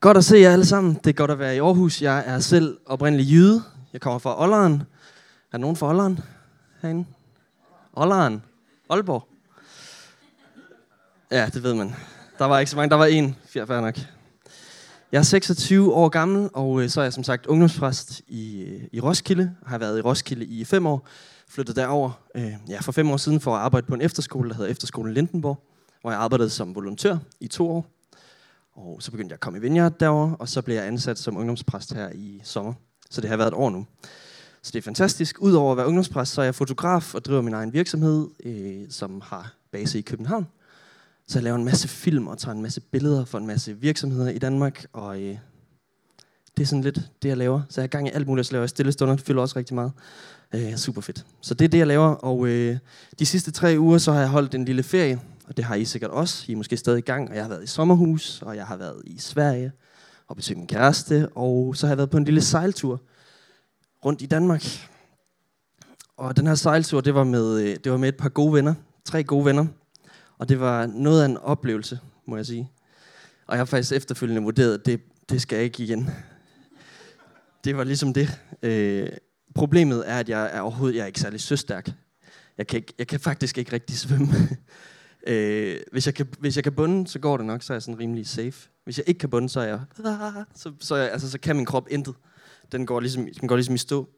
Godt at se jer alle sammen. Det er godt at være i Aarhus. Jeg er selv oprindelig jyde. Jeg kommer fra Olleren. Er der nogen fra Olleren herinde? Olleren. Aalborg. Ja, det ved man. Der var ikke så mange. Der var en. Fair nok. Jeg er 26 år gammel, og øh, så er jeg som sagt ungdomspræst i, øh, i Roskilde. Jeg har været i Roskilde i fem år. Flyttet derover øh, ja, for fem år siden for at arbejde på en efterskole, der hedder Efterskolen Lindenborg, hvor jeg arbejdede som volontør i to år. Og så begyndte jeg at komme i Vineyard derovre, og så blev jeg ansat som ungdomspræst her i sommer. Så det har været et år nu. Så det er fantastisk. Udover at være ungdomspræst, så er jeg fotograf og driver min egen virksomhed, øh, som har base i København. Så jeg laver en masse film og tager en masse billeder for en masse virksomheder i Danmark. Og øh, det er sådan lidt det, jeg laver. Så jeg er gang i alt muligt. Så laver jeg stille stunder. Det fylder også rigtig meget. Øh, super fedt. Så det er det, jeg laver. Og øh, de sidste tre uger, så har jeg holdt en lille ferie og det har I sikkert også. I er måske stadig i gang, og jeg har været i sommerhus, og jeg har været i Sverige og besøgt min kæreste, og så har jeg været på en lille sejltur rundt i Danmark. Og den her sejltur, det var med, øh, det var med et par gode venner, tre gode venner, og det var noget af en oplevelse, må jeg sige. Og jeg har faktisk efterfølgende vurderet, at det, det skal jeg ikke igen. Det var ligesom det. Øh, problemet er, at jeg er overhovedet jeg er ikke særlig søstærk. Jeg kan, ikke, jeg kan faktisk ikke rigtig svømme. Øh, hvis, jeg kan, hvis jeg kan bunde, så går det nok, så er jeg sådan rimelig safe. Hvis jeg ikke kan bunde, så er jeg, så, så, jeg, altså, så kan min krop intet. Den går ligesom, den går ligesom i stå.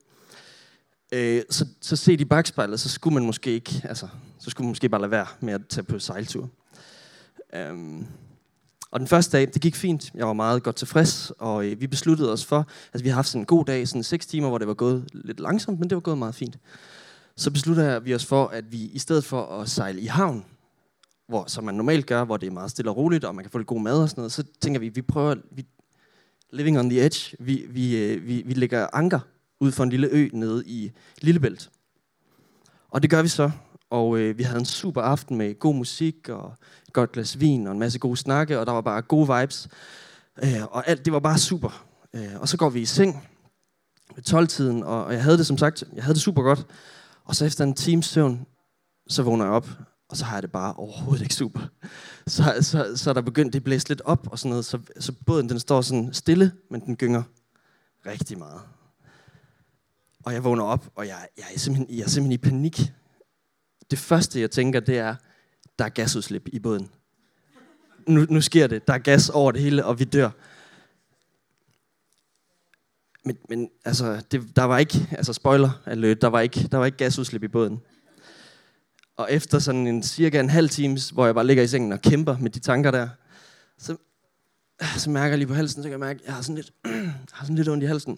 Øh, så, så set i bagspejlet, så skulle man måske ikke, altså, så skulle man måske bare lade være med at tage på sejltur. Øhm, og den første dag, det gik fint. Jeg var meget godt tilfreds, og øh, vi besluttede os for, altså vi har haft sådan en god dag, sådan 6 timer, hvor det var gået lidt langsomt, men det var gået meget fint. Så besluttede vi os for, at vi i stedet for at sejle i havn, hvor, som man normalt gør, hvor det er meget stille og roligt, og man kan få lidt god mad og sådan noget, så tænker vi, vi prøver, vi, living on the edge, vi, vi, øh, vi, vi lægger anker ud for en lille ø nede i Lillebælt. Og det gør vi så, og øh, vi havde en super aften med god musik, og et godt glas vin, og en masse gode snakke, og der var bare gode vibes. Øh, og alt, det var bare super. Øh, og så går vi i seng ved 12-tiden, og, og jeg havde det som sagt, jeg havde det super godt. Og så efter en times søvn, så vågner jeg op, og så har jeg det bare overhovedet ikke super. Så, så, så er der begyndt, det blæst lidt op og sådan noget, så, så båden den står sådan stille, men den gynger rigtig meget. Og jeg vågner op, og jeg, jeg, er simpelthen, jeg er simpelthen i panik. Det første, jeg tænker, det er, der er gasudslip i båden. Nu, nu sker det. Der er gas over det hele, og vi dør. Men, men altså, det, der var ikke, altså spoiler alert, der var ikke, der var ikke gasudslip i båden. Og efter sådan en cirka en halv time, hvor jeg bare ligger i sengen og kæmper med de tanker der, så, så mærker jeg lige på halsen, så kan jeg mærke, at jeg har sådan lidt, har sådan lidt ondt i halsen.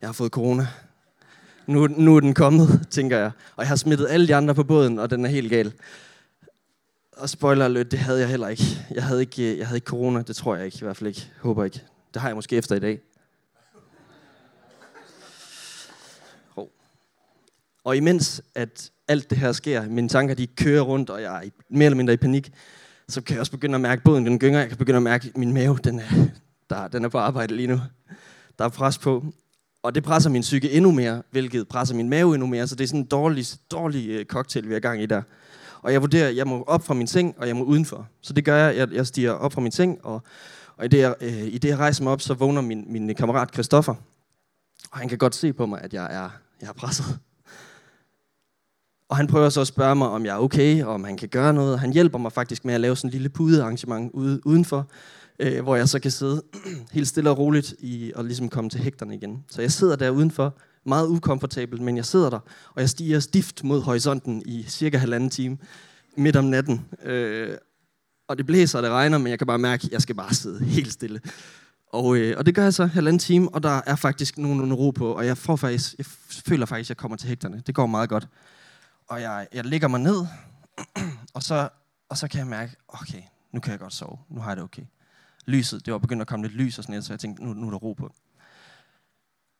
Jeg har fået corona. Nu, nu er den kommet, tænker jeg. Og jeg har smittet alle de andre på båden, og den er helt gal. Og spoiler alert, det havde jeg heller ikke. Jeg havde ikke, jeg havde ikke corona, det tror jeg ikke, i hvert fald ikke. Håber ikke. Det har jeg måske efter i dag. Og imens at alt det her sker, mine tanker de kører rundt, og jeg er mere eller mindre i panik, så kan jeg også begynde at mærke, båden den gynger, jeg kan begynde at mærke, at min mave den er, der, den er på arbejde lige nu. Der er pres på. Og det presser min psyke endnu mere, hvilket presser min mave endnu mere. Så det er sådan en dårlig, dårlig øh, cocktail, vi er gang i der. Og jeg vurderer, at jeg må op fra min seng, og jeg må udenfor. Så det gør jeg. Jeg, jeg stiger op fra min seng, og, og i, det, jeg, øh, i det, jeg rejser mig op, så vågner min, min kammerat Christoffer. Og han kan godt se på mig, at jeg er, jeg er presset. Og han prøver så at spørge mig, om jeg er okay, og om han kan gøre noget. Han hjælper mig faktisk med at lave sådan en lille pudearrangement ude, udenfor, øh, hvor jeg så kan sidde helt stille og roligt i, og ligesom komme til hægterne igen. Så jeg sidder der udenfor, meget ukomfortabelt, men jeg sidder der, og jeg stiger stift mod horisonten i cirka halvanden time midt om natten. Øh, og det blæser, og det regner, men jeg kan bare mærke, at jeg skal bare sidde helt stille. Og, øh, og det gør jeg så halvanden time, og der er faktisk nogen ro på, og jeg, får faktisk, jeg føler faktisk, at jeg kommer til hægterne. Det går meget godt og jeg, jeg ligger mig ned, og så, og så kan jeg mærke, okay, nu kan jeg godt sove. Nu har jeg det okay. Lyset, det var begyndt at komme lidt lys og sådan noget, så jeg tænkte, nu, nu er der ro på.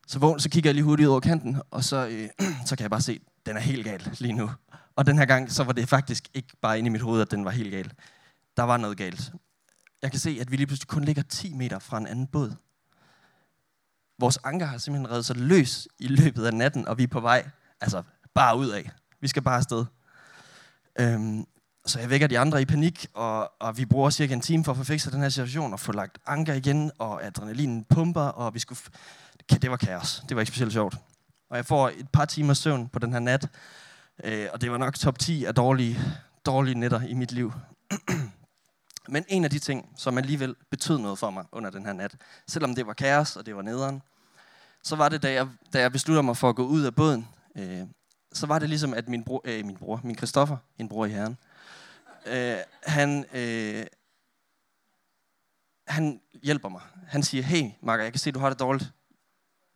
Så, vågn, så kigger jeg lige hurtigt over kanten, og så, øh, så kan jeg bare se, den er helt gal lige nu. Og den her gang, så var det faktisk ikke bare inde i mit hoved, at den var helt gal. Der var noget galt. Jeg kan se, at vi lige pludselig kun ligger 10 meter fra en anden båd. Vores anker har simpelthen reddet sig løs i løbet af natten, og vi er på vej, altså bare ud af. Vi skal bare afsted. Øhm, Så jeg vækker de andre i panik, og, og vi bruger cirka en time for at få fikset den her situation, og få lagt anker igen, og adrenalinen pumper, og vi skulle... Det var kaos. Det var ikke specielt sjovt. Og jeg får et par timer søvn på den her nat, øh, og det var nok top 10 af dårlige, dårlige nætter i mit liv. Men en af de ting, som alligevel betød noget for mig under den her nat, selvom det var kaos, og det var nederen, så var det, da jeg, da jeg besluttede mig for at gå ud af båden, øh, så var det ligesom, at min bror, øh, min bror, min Christoffer, en bror i herren, øh, han, øh, han hjælper mig. Han siger, hey Marker, jeg kan se, du har det dårligt.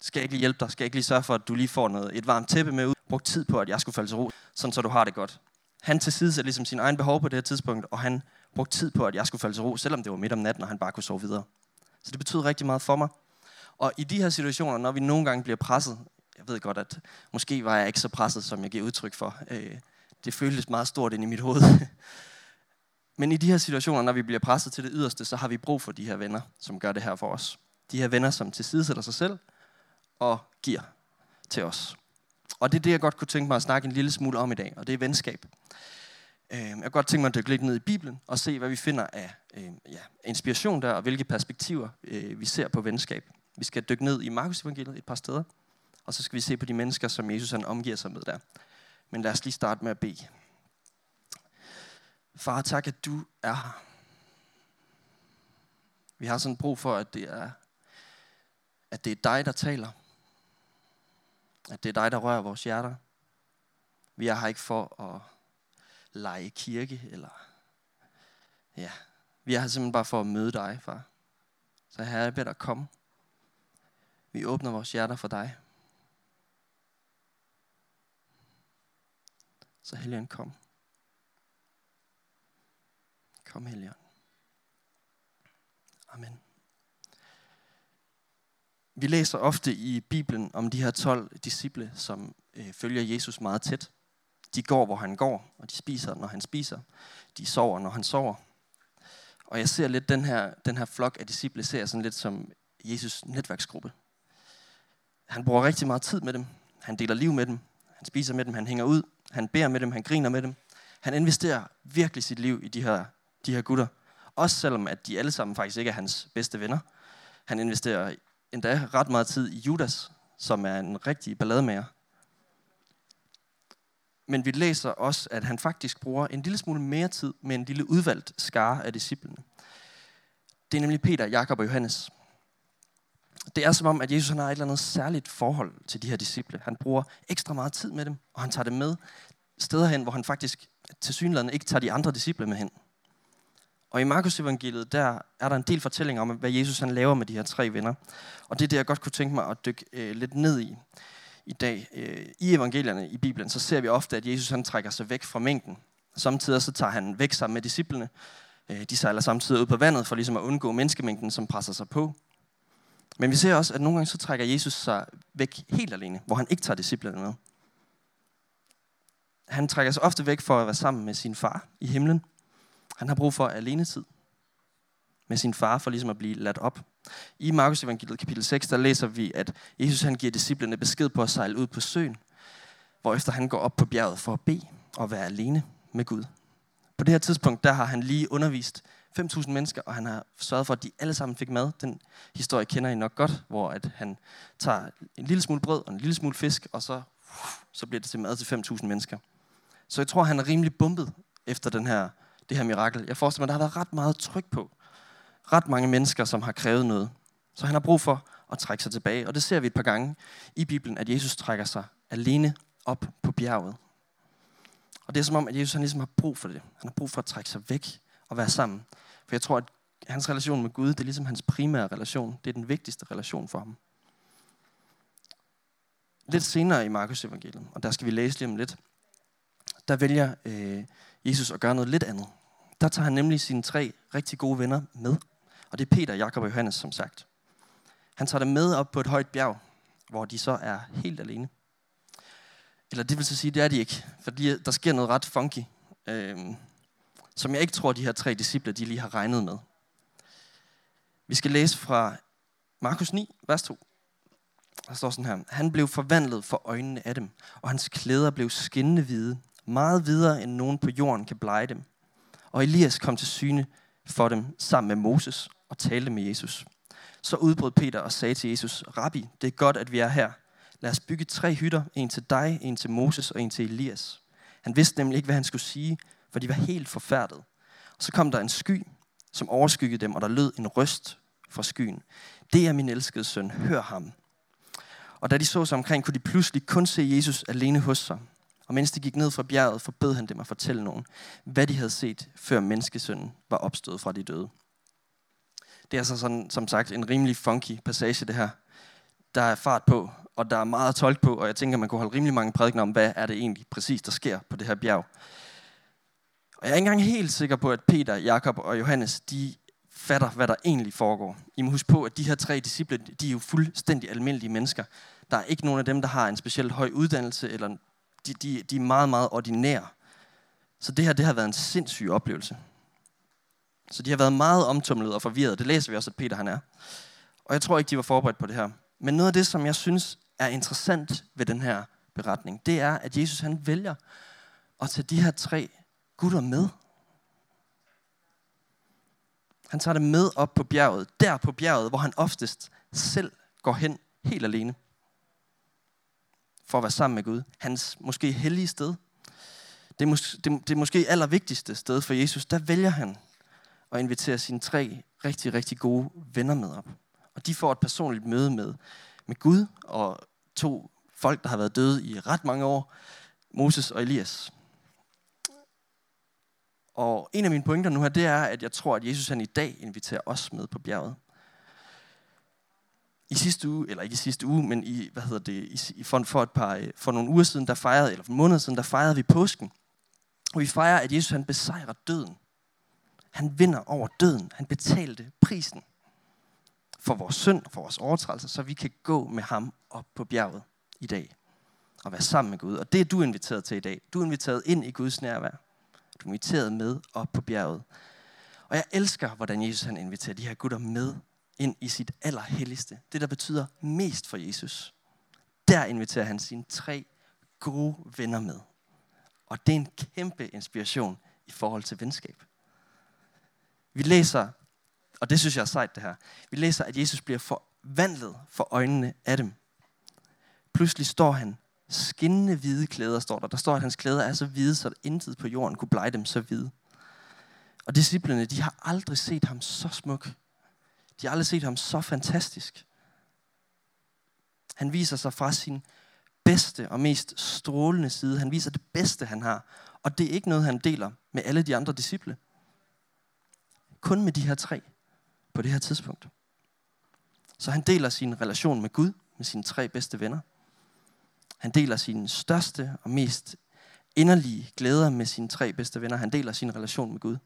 Skal jeg ikke lige hjælpe dig? Skal jeg ikke lige sørge for, at du lige får noget, et varmt tæppe med ud? Brug tid på, at jeg skulle falde til ro, sådan så du har det godt. Han til side ligesom sin egen behov på det her tidspunkt, og han brugte tid på, at jeg skulle falde til ro, selvom det var midt om natten, og han bare kunne sove videre. Så det betød rigtig meget for mig. Og i de her situationer, når vi nogle gange bliver presset, ved godt, at måske var jeg ikke så presset, som jeg giver udtryk for. Øh, det føltes meget stort ind i mit hoved. Men i de her situationer, når vi bliver presset til det yderste, så har vi brug for de her venner, som gør det her for os. De her venner, som tilsidesætter sig selv og giver til os. Og det er det, jeg godt kunne tænke mig at snakke en lille smule om i dag, og det er venskab. Øh, jeg kunne godt tænke mig at dykke lidt ned i Bibelen og se, hvad vi finder af øh, ja, inspiration der, og hvilke perspektiver vi ser på venskab. Vi skal dykke ned i Markus evangeliet et par steder, og så skal vi se på de mennesker, som Jesus han omgiver sig med der. Men lad os lige starte med at bede. Far, tak, at du er her. Vi har sådan brug for, at det er, at det er dig, der taler. At det er dig, der rører vores hjerter. Vi er her ikke for at lege kirke, eller ja, vi er her simpelthen bare for at møde dig, far. Så her jeg beder dig komme. Vi åbner vores hjerter for dig. Så Helligånd, kom. Kom, Helligånd. Amen. Vi læser ofte i Bibelen om de her 12 disciple, som øh, følger Jesus meget tæt. De går, hvor han går, og de spiser, når han spiser. De sover, når han sover. Og jeg ser lidt den her, den her flok af disciple, ser jeg sådan lidt som Jesus netværksgruppe. Han bruger rigtig meget tid med dem. Han deler liv med dem. Han spiser med dem. Han hænger ud. Han beder med dem. Han griner med dem. Han investerer virkelig sit liv i de her, de her gutter. Også selvom at de alle sammen faktisk ikke er hans bedste venner. Han investerer endda ret meget tid i Judas, som er en rigtig ballademager. Men vi læser også, at han faktisk bruger en lille smule mere tid med en lille udvalgt skare af disciplene. Det er nemlig Peter, Jakob og Johannes. Det er som om, at Jesus han har et eller andet særligt forhold til de her disciple. Han bruger ekstra meget tid med dem, og han tager dem med steder hen, hvor han faktisk til synligheden ikke tager de andre disciple med hen. Og i Markus evangeliet, der er der en del fortællinger om, hvad Jesus han laver med de her tre venner. Og det er det, jeg godt kunne tænke mig at dykke øh, lidt ned i i dag. Øh, I evangelierne i Bibelen, så ser vi ofte, at Jesus han trækker sig væk fra mængden. Samtidig så tager han væk sammen med disciplene. Øh, de sejler samtidig ud på vandet for ligesom at undgå menneskemængden, som presser sig på. Men vi ser også, at nogle gange så trækker Jesus sig væk helt alene, hvor han ikke tager disciplene med. Han trækker sig ofte væk for at være sammen med sin far i himlen. Han har brug for alene tid med sin far, for ligesom at blive ladt op. I Markus evangeliet kapitel 6, der læser vi, at Jesus han giver disciplene besked på at sejle ud på søen, hvorefter han går op på bjerget for at bede og være alene med Gud. På det her tidspunkt, der har han lige undervist 5.000 mennesker, og han har sørget for, at de alle sammen fik mad. Den historie kender I nok godt, hvor at han tager en lille smule brød og en lille smule fisk, og så, så bliver det til mad til 5.000 mennesker. Så jeg tror, han er rimelig bumpet efter den her, det her mirakel. Jeg forestiller mig, der har været ret meget tryk på. Ret mange mennesker, som har krævet noget. Så han har brug for at trække sig tilbage. Og det ser vi et par gange i Bibelen, at Jesus trækker sig alene op på bjerget. Og det er som om, at Jesus han ligesom har brug for det. Han har brug for at trække sig væk og være sammen. For jeg tror, at hans relation med Gud, det er ligesom hans primære relation. Det er den vigtigste relation for ham. Lidt senere i Markus evangeliet, og der skal vi læse lige om lidt, der vælger øh, Jesus at gøre noget lidt andet. Der tager han nemlig sine tre rigtig gode venner med. Og det er Peter, Jakob og Johannes, som sagt. Han tager dem med op på et højt bjerg, hvor de så er helt alene. Eller det vil så sige, det er de ikke, for der sker noget ret funky, øh, som jeg ikke tror, de her tre disciple de lige har regnet med. Vi skal læse fra Markus 9, vers 2. Der står sådan her. Han blev forvandlet for øjnene af dem, og hans klæder blev skinnende hvide, meget videre end nogen på jorden kan blege dem. Og Elias kom til syne for dem sammen med Moses og talte med Jesus. Så udbrød Peter og sagde til Jesus, Rabbi, det er godt, at vi er her. Lad os bygge tre hytter, en til dig, en til Moses og en til Elias. Han vidste nemlig ikke, hvad han skulle sige, for de var helt forfærdet. Og så kom der en sky, som overskyggede dem, og der lød en røst fra skyen. Det er min elskede søn, hør ham. Og da de så sig omkring, kunne de pludselig kun se Jesus alene hos sig. Og mens de gik ned fra bjerget, forbød han dem at fortælle nogen, hvad de havde set, før menneskesønnen var opstået fra de døde. Det er altså sådan, som sagt en rimelig funky passage, det her. Der er fart på, og der er meget at tolke på, og jeg tænker, man kunne holde rimelig mange prædikener om, hvad er det egentlig præcis, der sker på det her bjerg. Og jeg er ikke engang helt sikker på, at Peter, Jakob og Johannes, de fatter, hvad der egentlig foregår. I må huske på, at de her tre disciple, de er jo fuldstændig almindelige mennesker. Der er ikke nogen af dem, der har en specielt høj uddannelse, eller de, de, de er meget, meget ordinære. Så det her, det har været en sindssyg oplevelse. Så de har været meget omtumlet og forvirret. Det læser vi også, at Peter han er. Og jeg tror ikke, de var forberedt på det her. Men noget af det, som jeg synes er interessant ved den her beretning, det er, at Jesus han vælger at tage de her tre gutter med. Han tager det med op på bjerget, der på bjerget, hvor han oftest selv går hen helt alene. For at være sammen med Gud. Hans måske hellige sted. Det er, mås- det, det er måske allervigtigste sted for Jesus. Der vælger han at invitere sine tre rigtig, rigtig gode venner med op. Og de får et personligt møde med, med Gud og to folk, der har været døde i ret mange år. Moses og Elias. Og en af mine pointer nu her, det er, at jeg tror, at Jesus han i dag inviterer os med på bjerget. I sidste uge, eller ikke i sidste uge, men i, hvad hedder det, i, for, for, et par, øh, for nogle uger siden, der fejrede, eller for måneder siden, der fejrede vi påsken. Og vi fejrer, at Jesus han besejrer døden. Han vinder over døden. Han betalte prisen for vores synd og for vores overtrædelser, så vi kan gå med ham op på bjerget i dag og være sammen med Gud. Og det er du inviteret til i dag. Du er inviteret ind i Guds nærvær. Du er inviteret med op på bjerget. Og jeg elsker, hvordan Jesus han inviterer de her gutter med ind i sit allerhelligste. Det, der betyder mest for Jesus. Der inviterer han sine tre gode venner med. Og det er en kæmpe inspiration i forhold til venskab. Vi læser, og det synes jeg er sejt det her, vi læser, at Jesus bliver forvandlet for øjnene af dem. Pludselig står han skinnende hvide klæder, står der. Der står, at hans klæder er så hvide, så intet på jorden kunne blege dem så hvide. Og disciplene, de har aldrig set ham så smuk. De har aldrig set ham så fantastisk. Han viser sig fra sin bedste og mest strålende side. Han viser det bedste, han har. Og det er ikke noget, han deler med alle de andre disciple. Kun med de her tre på det her tidspunkt. Så han deler sin relation med Gud, med sine tre bedste venner. Han deler sine største og mest inderlige glæder med sine tre bedste venner. Han deler sin relation med Gud.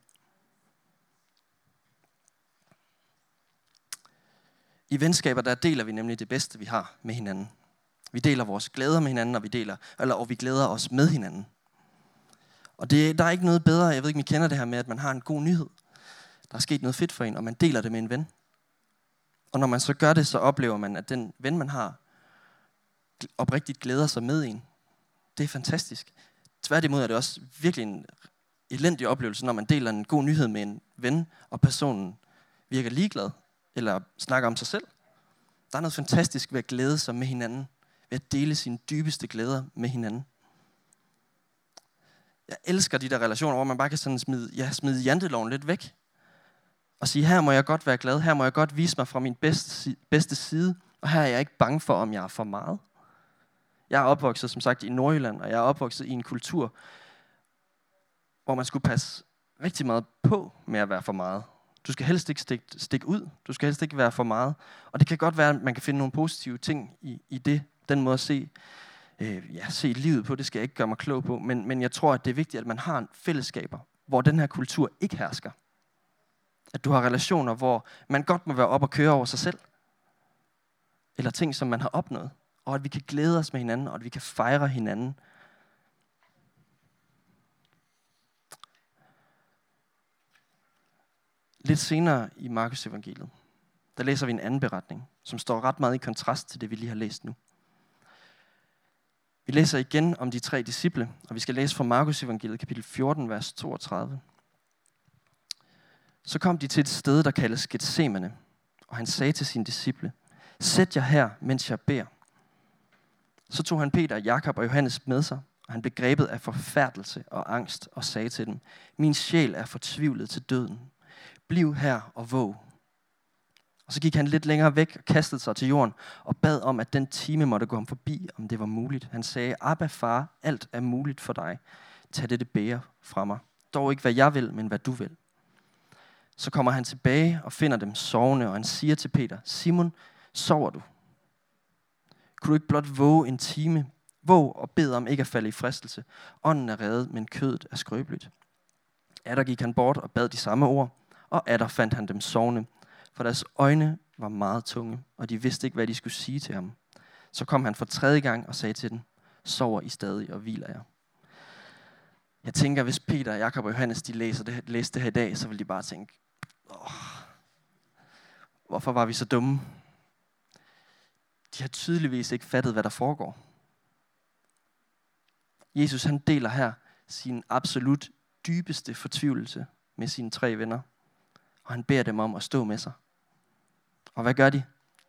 I venskaber, der deler vi nemlig det bedste, vi har med hinanden. Vi deler vores glæder med hinanden, og vi, deler, eller, og vi glæder os med hinanden. Og det, der er ikke noget bedre, jeg ved ikke, om I kender det her med, at man har en god nyhed. Der er sket noget fedt for en, og man deler det med en ven. Og når man så gør det, så oplever man, at den ven, man har, oprigtigt glæder sig med en. Det er fantastisk. Tværtimod er det også virkelig en elendig oplevelse, når man deler en god nyhed med en ven, og personen virker ligeglad, eller snakker om sig selv. Der er noget fantastisk ved at glæde sig med hinanden, ved at dele sine dybeste glæder med hinanden. Jeg elsker de der relationer, hvor man bare kan sådan smide, ja, smide janteloven lidt væk. Og sige, her må jeg godt være glad, her må jeg godt vise mig fra min bedste, bedste side, og her er jeg ikke bange for, om jeg er for meget. Jeg er opvokset, som sagt, i Nordjylland, og jeg er opvokset i en kultur, hvor man skulle passe rigtig meget på med at være for meget. Du skal helst ikke stikke, stik ud. Du skal helst ikke være for meget. Og det kan godt være, at man kan finde nogle positive ting i, i det, den måde at se, øh, ja, se livet på. Det skal jeg ikke gøre mig klog på. Men, men jeg tror, at det er vigtigt, at man har en fællesskaber, hvor den her kultur ikke hersker. At du har relationer, hvor man godt må være op og køre over sig selv. Eller ting, som man har opnået og at vi kan glæde os med hinanden, og at vi kan fejre hinanden. Lidt senere i Markus evangeliet, der læser vi en anden beretning, som står ret meget i kontrast til det, vi lige har læst nu. Vi læser igen om de tre disciple, og vi skal læse fra Markus evangeliet kapitel 14, vers 32. Så kom de til et sted, der kaldes Gethsemane, og han sagde til sine disciple, Sæt jer her, mens jeg beder. Så tog han Peter, Jakob og Johannes med sig, og han blev grebet af forfærdelse og angst og sagde til dem, Min sjæl er fortvivlet til døden. Bliv her og våg. Og så gik han lidt længere væk og kastede sig til jorden og bad om, at den time måtte gå ham forbi, om det var muligt. Han sagde, Abba far, alt er muligt for dig. Tag dette bære fra mig. Dog ikke hvad jeg vil, men hvad du vil. Så kommer han tilbage og finder dem sovende, og han siger til Peter, Simon, sover du? Kunne du ikke blot våge en time? Våg og bed om ikke at falde i fristelse. Ånden er reddet, men kødet er skrøbeligt. Adder gik han bort og bad de samme ord, og Adder fandt han dem sovende, for deres øjne var meget tunge, og de vidste ikke, hvad de skulle sige til ham. Så kom han for tredje gang og sagde til dem, sover I stadig og hviler jer. Jeg tænker, hvis Peter, Jakob og Johannes de læser det, læste det her i dag, så vil de bare tænke, Åh, hvorfor var vi så dumme? De har tydeligvis ikke fattet, hvad der foregår. Jesus han deler her sin absolut dybeste fortvivlelse med sine tre venner. Og han beder dem om at stå med sig. Og hvad gør de?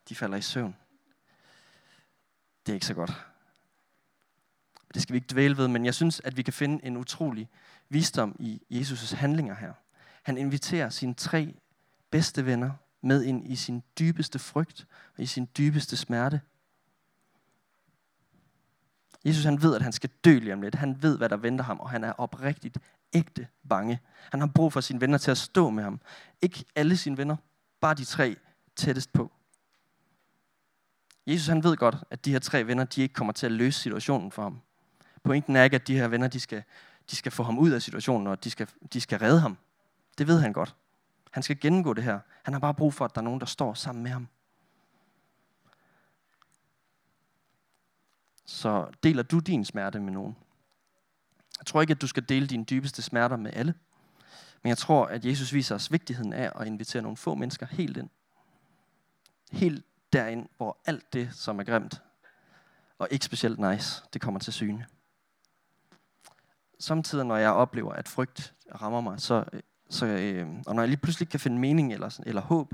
De falder i søvn. Det er ikke så godt. Det skal vi ikke dvæle ved, men jeg synes, at vi kan finde en utrolig visdom i Jesus' handlinger her. Han inviterer sine tre bedste venner med ind i sin dybeste frygt og i sin dybeste smerte. Jesus han ved, at han skal dø lige om lidt. Han ved, hvad der venter ham, og han er oprigtigt ægte bange. Han har brug for sine venner til at stå med ham. Ikke alle sine venner, bare de tre tættest på. Jesus han ved godt, at de her tre venner, de ikke kommer til at løse situationen for ham. Pointen er ikke, at de her venner, de skal, de skal få ham ud af situationen, og de skal, de skal redde ham. Det ved han godt. Han skal gennemgå det her. Han har bare brug for, at der er nogen, der står sammen med ham. Så deler du din smerte med nogen? Jeg tror ikke, at du skal dele dine dybeste smerter med alle. Men jeg tror, at Jesus viser os vigtigheden af at invitere nogle få mennesker helt ind. Helt derind, hvor alt det, som er grimt, og ikke specielt nice, det kommer til syne. Samtidig, når jeg oplever, at frygt rammer mig, så øh, så, øh, og når jeg lige pludselig kan finde mening eller, eller håb,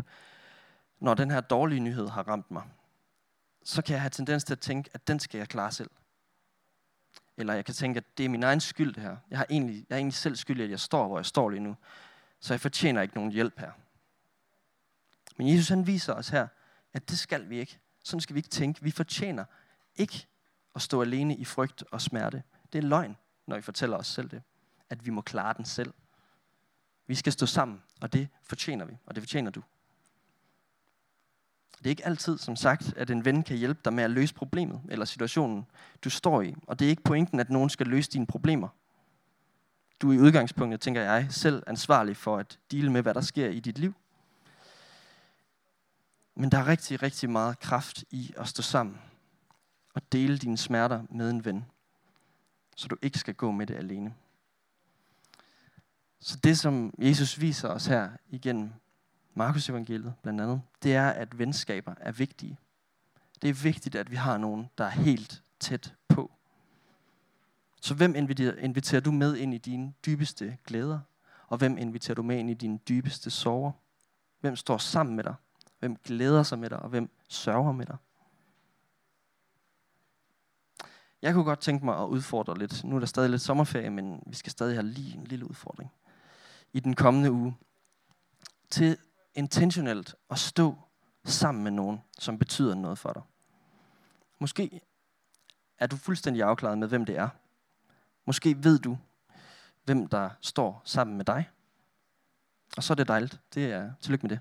når den her dårlige nyhed har ramt mig, så kan jeg have tendens til at tænke, at den skal jeg klare selv. Eller jeg kan tænke, at det er min egen skyld det her. Jeg, har egentlig, jeg er egentlig selv skyld i, at jeg står, hvor jeg står lige nu. Så jeg fortjener ikke nogen hjælp her. Men Jesus han viser os her, at det skal vi ikke. Sådan skal vi ikke tænke. Vi fortjener ikke at stå alene i frygt og smerte. Det er løgn, når vi fortæller os selv det. At vi må klare den selv. Vi skal stå sammen, og det fortjener vi, og det fortjener du. Det er ikke altid, som sagt, at en ven kan hjælpe dig med at løse problemet eller situationen, du står i. Og det er ikke pointen, at nogen skal løse dine problemer. Du er i udgangspunktet, tænker jeg, selv ansvarlig for at dele med, hvad der sker i dit liv. Men der er rigtig, rigtig meget kraft i at stå sammen og dele dine smerter med en ven, så du ikke skal gå med det alene. Så det, som Jesus viser os her igennem Markus evangeliet blandt andet, det er, at venskaber er vigtige. Det er vigtigt, at vi har nogen, der er helt tæt på. Så hvem inviterer du med ind i dine dybeste glæder? Og hvem inviterer du med ind i dine dybeste sorger? Hvem står sammen med dig? Hvem glæder sig med dig? Og hvem sørger med dig? Jeg kunne godt tænke mig at udfordre lidt. Nu er der stadig lidt sommerferie, men vi skal stadig have lige en lille udfordring i den kommende uge, til intentionelt at stå sammen med nogen, som betyder noget for dig. Måske er du fuldstændig afklaret med, hvem det er. Måske ved du, hvem der står sammen med dig. Og så er det dejligt. Det er, tillykke med det.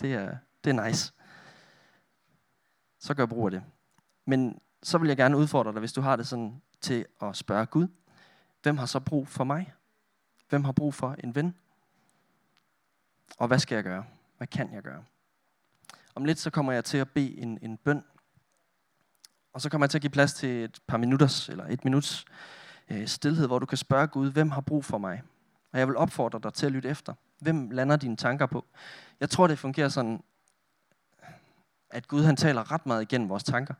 Det er, det er nice. Så gør brug af det. Men så vil jeg gerne udfordre dig, hvis du har det sådan, til at spørge Gud, hvem har så brug for mig? Hvem har brug for en ven? Og hvad skal jeg gøre? Hvad kan jeg gøre? Om lidt så kommer jeg til at bede en, en bøn. Og så kommer jeg til at give plads til et par minutters, eller et minuts øh, stillhed, hvor du kan spørge Gud, hvem har brug for mig? Og jeg vil opfordre dig til at lytte efter. Hvem lander dine tanker på? Jeg tror, det fungerer sådan, at Gud han taler ret meget igennem vores tanker.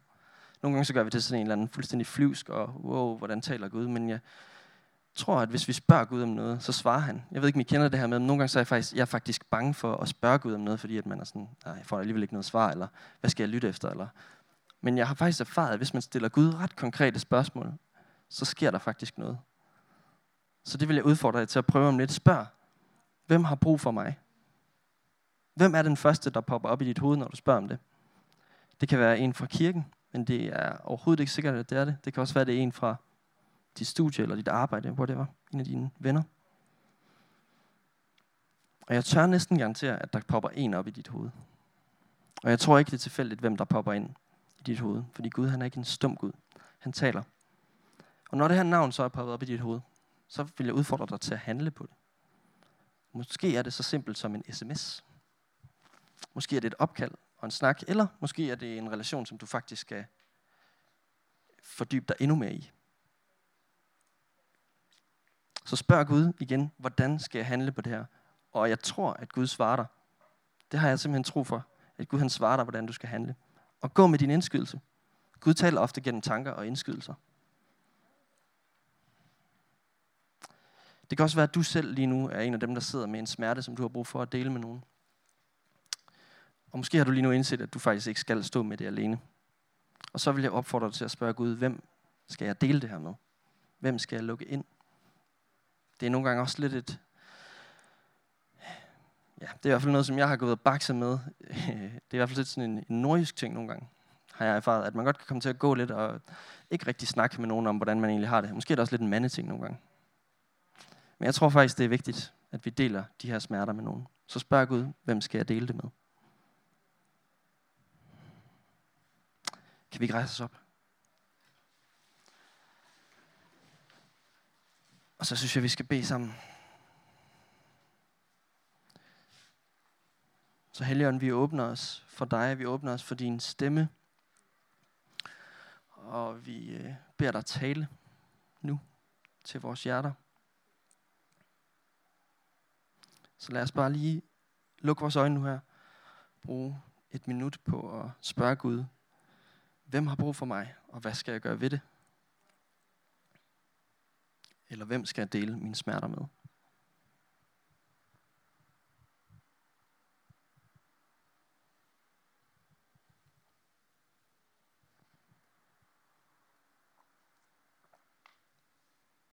Nogle gange så gør vi det sådan en eller anden fuldstændig flyvsk, og wow, hvordan taler Gud? Men jeg, tror, at hvis vi spørger Gud om noget, så svarer han. Jeg ved ikke, om I kender det her med, men nogle gange så er jeg faktisk, jeg er faktisk bange for at spørge Gud om noget, fordi at man er sådan, nej, jeg får alligevel ikke noget svar, eller hvad skal jeg lytte efter, eller... Men jeg har faktisk erfaret, at hvis man stiller Gud ret konkrete spørgsmål, så sker der faktisk noget. Så det vil jeg udfordre jer til at prøve om lidt. Spørg, hvem har brug for mig? Hvem er den første, der popper op i dit hoved, når du spørger om det? Det kan være en fra kirken, men det er overhovedet ikke sikkert, at det er det. Det kan også være, at det er en fra dit studie eller dit arbejde, hvor det var, en af dine venner. Og jeg tør næsten garantere, at der popper en op i dit hoved. Og jeg tror ikke, det er tilfældigt, hvem der popper ind i dit hoved. Fordi Gud, han er ikke en stum Gud. Han taler. Og når det her navn så er poppet op i dit hoved, så vil jeg udfordre dig til at handle på det. Måske er det så simpelt som en sms. Måske er det et opkald og en snak, eller måske er det en relation, som du faktisk skal fordybe dig endnu mere i. Så spørg Gud igen, hvordan skal jeg handle på det her? Og jeg tror, at Gud svarer dig. Det har jeg simpelthen tro for, at Gud han svarer dig, hvordan du skal handle. Og gå med din indskydelse. Gud taler ofte gennem tanker og indskydelser. Det kan også være, at du selv lige nu er en af dem, der sidder med en smerte, som du har brug for at dele med nogen. Og måske har du lige nu indset, at du faktisk ikke skal stå med det alene. Og så vil jeg opfordre dig til at spørge Gud, hvem skal jeg dele det her med? Hvem skal jeg lukke ind? Det er nogle gange også lidt et... Ja, det er i hvert fald noget, som jeg har gået og bakset med. Det er i hvert fald lidt sådan en, en nordjysk ting nogle gange, har jeg erfaret. At man godt kan komme til at gå lidt og ikke rigtig snakke med nogen om, hvordan man egentlig har det. Måske er det også lidt en mandeting nogle gange. Men jeg tror faktisk, det er vigtigt, at vi deler de her smerter med nogen. Så spørg Gud, hvem skal jeg dele det med? Kan vi ikke rejse os op? Og så synes jeg, vi skal bede sammen. Så Helligånd, vi åbner os for dig, vi åbner os for din stemme. Og vi øh, beder dig tale nu til vores hjerter. Så lad os bare lige lukke vores øjne nu her. Bruge et minut på at spørge Gud, hvem har brug for mig, og hvad skal jeg gøre ved det? Eller hvem skal jeg dele mine smerter med?